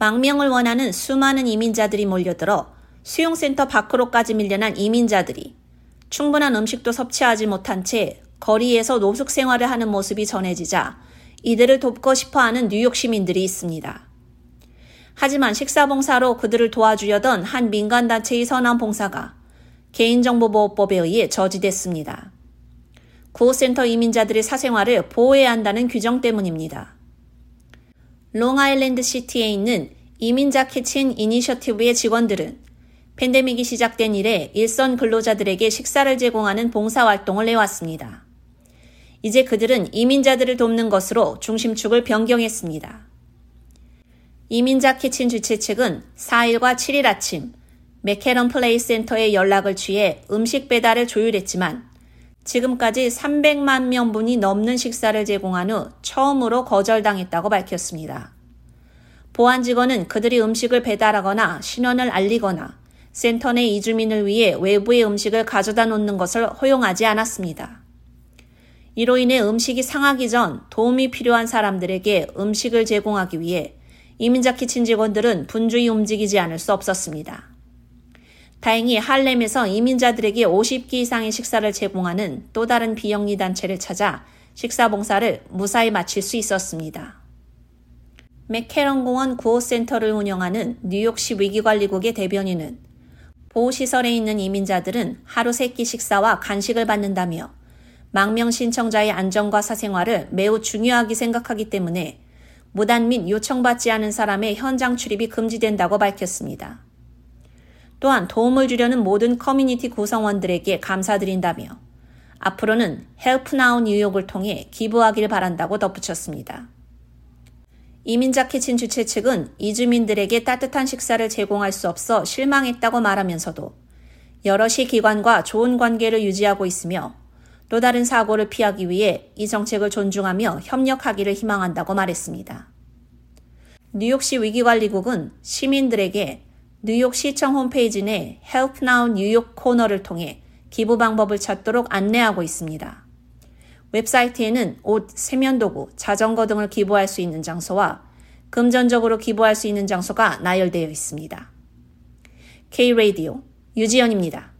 망명을 원하는 수많은 이민자들이 몰려들어 수용센터 밖으로까지 밀려난 이민자들이 충분한 음식도 섭취하지 못한 채 거리에서 노숙 생활을 하는 모습이 전해지자 이들을 돕고 싶어 하는 뉴욕 시민들이 있습니다. 하지만 식사봉사로 그들을 도와주려던 한 민간단체의 선한 봉사가 개인정보보호법에 의해 저지됐습니다. 구호센터 이민자들의 사생활을 보호해야 한다는 규정 때문입니다. 롱아일랜드 시티에 있는 이민자 키친 이니셔티브의 직원들은 팬데믹이 시작된 이래 일선 근로자들에게 식사를 제공하는 봉사활동을 해왔습니다. 이제 그들은 이민자들을 돕는 것으로 중심축을 변경했습니다. 이민자 키친 주최 측은 4일과 7일 아침 맥케런 플레이 센터에 연락을 취해 음식 배달을 조율했지만 지금까지 300만 명분이 넘는 식사를 제공한 후 처음으로 거절당했다고 밝혔습니다. 보안 직원은 그들이 음식을 배달하거나 신원을 알리거나 센터 내 이주민을 위해 외부의 음식을 가져다 놓는 것을 허용하지 않았습니다. 이로 인해 음식이 상하기 전 도움이 필요한 사람들에게 음식을 제공하기 위해 이민자 키친 직원들은 분주히 움직이지 않을 수 없었습니다. 다행히 할렘에서 이민자들에게 50기 이상의 식사를 제공하는 또 다른 비영리 단체를 찾아 식사 봉사를 무사히 마칠 수 있었습니다. 맥케런 공원 구호센터를 운영하는 뉴욕시 위기관리국의 대변인은 보호시설에 있는 이민자들은 하루 세끼 식사와 간식을 받는다며 망명 신청자의 안전과 사생활을 매우 중요하게 생각하기 때문에 무단 및 요청받지 않은 사람의 현장 출입이 금지된다고 밝혔습니다. 또한 도움을 주려는 모든 커뮤니티 구성원들에게 감사드린다며 앞으로는 Help Now 뉴욕을 통해 기부하길 바란다고 덧붙였습니다. 이민자 키친 주최 측은 이주민들에게 따뜻한 식사를 제공할 수 없어 실망했다고 말하면서도 여러 시 기관과 좋은 관계를 유지하고 있으며 또 다른 사고를 피하기 위해 이 정책을 존중하며 협력하기를 희망한다고 말했습니다. 뉴욕시 위기관리국은 시민들에게 뉴욕 시청 홈페이지 내 Help Now 뉴욕 코너를 통해 기부 방법을 찾도록 안내하고 있습니다. 웹사이트에는 옷, 세면도구, 자전거 등을 기부할 수 있는 장소와 금전적으로 기부할 수 있는 장소가 나열되어 있습니다. K-Radio 유지연입니다.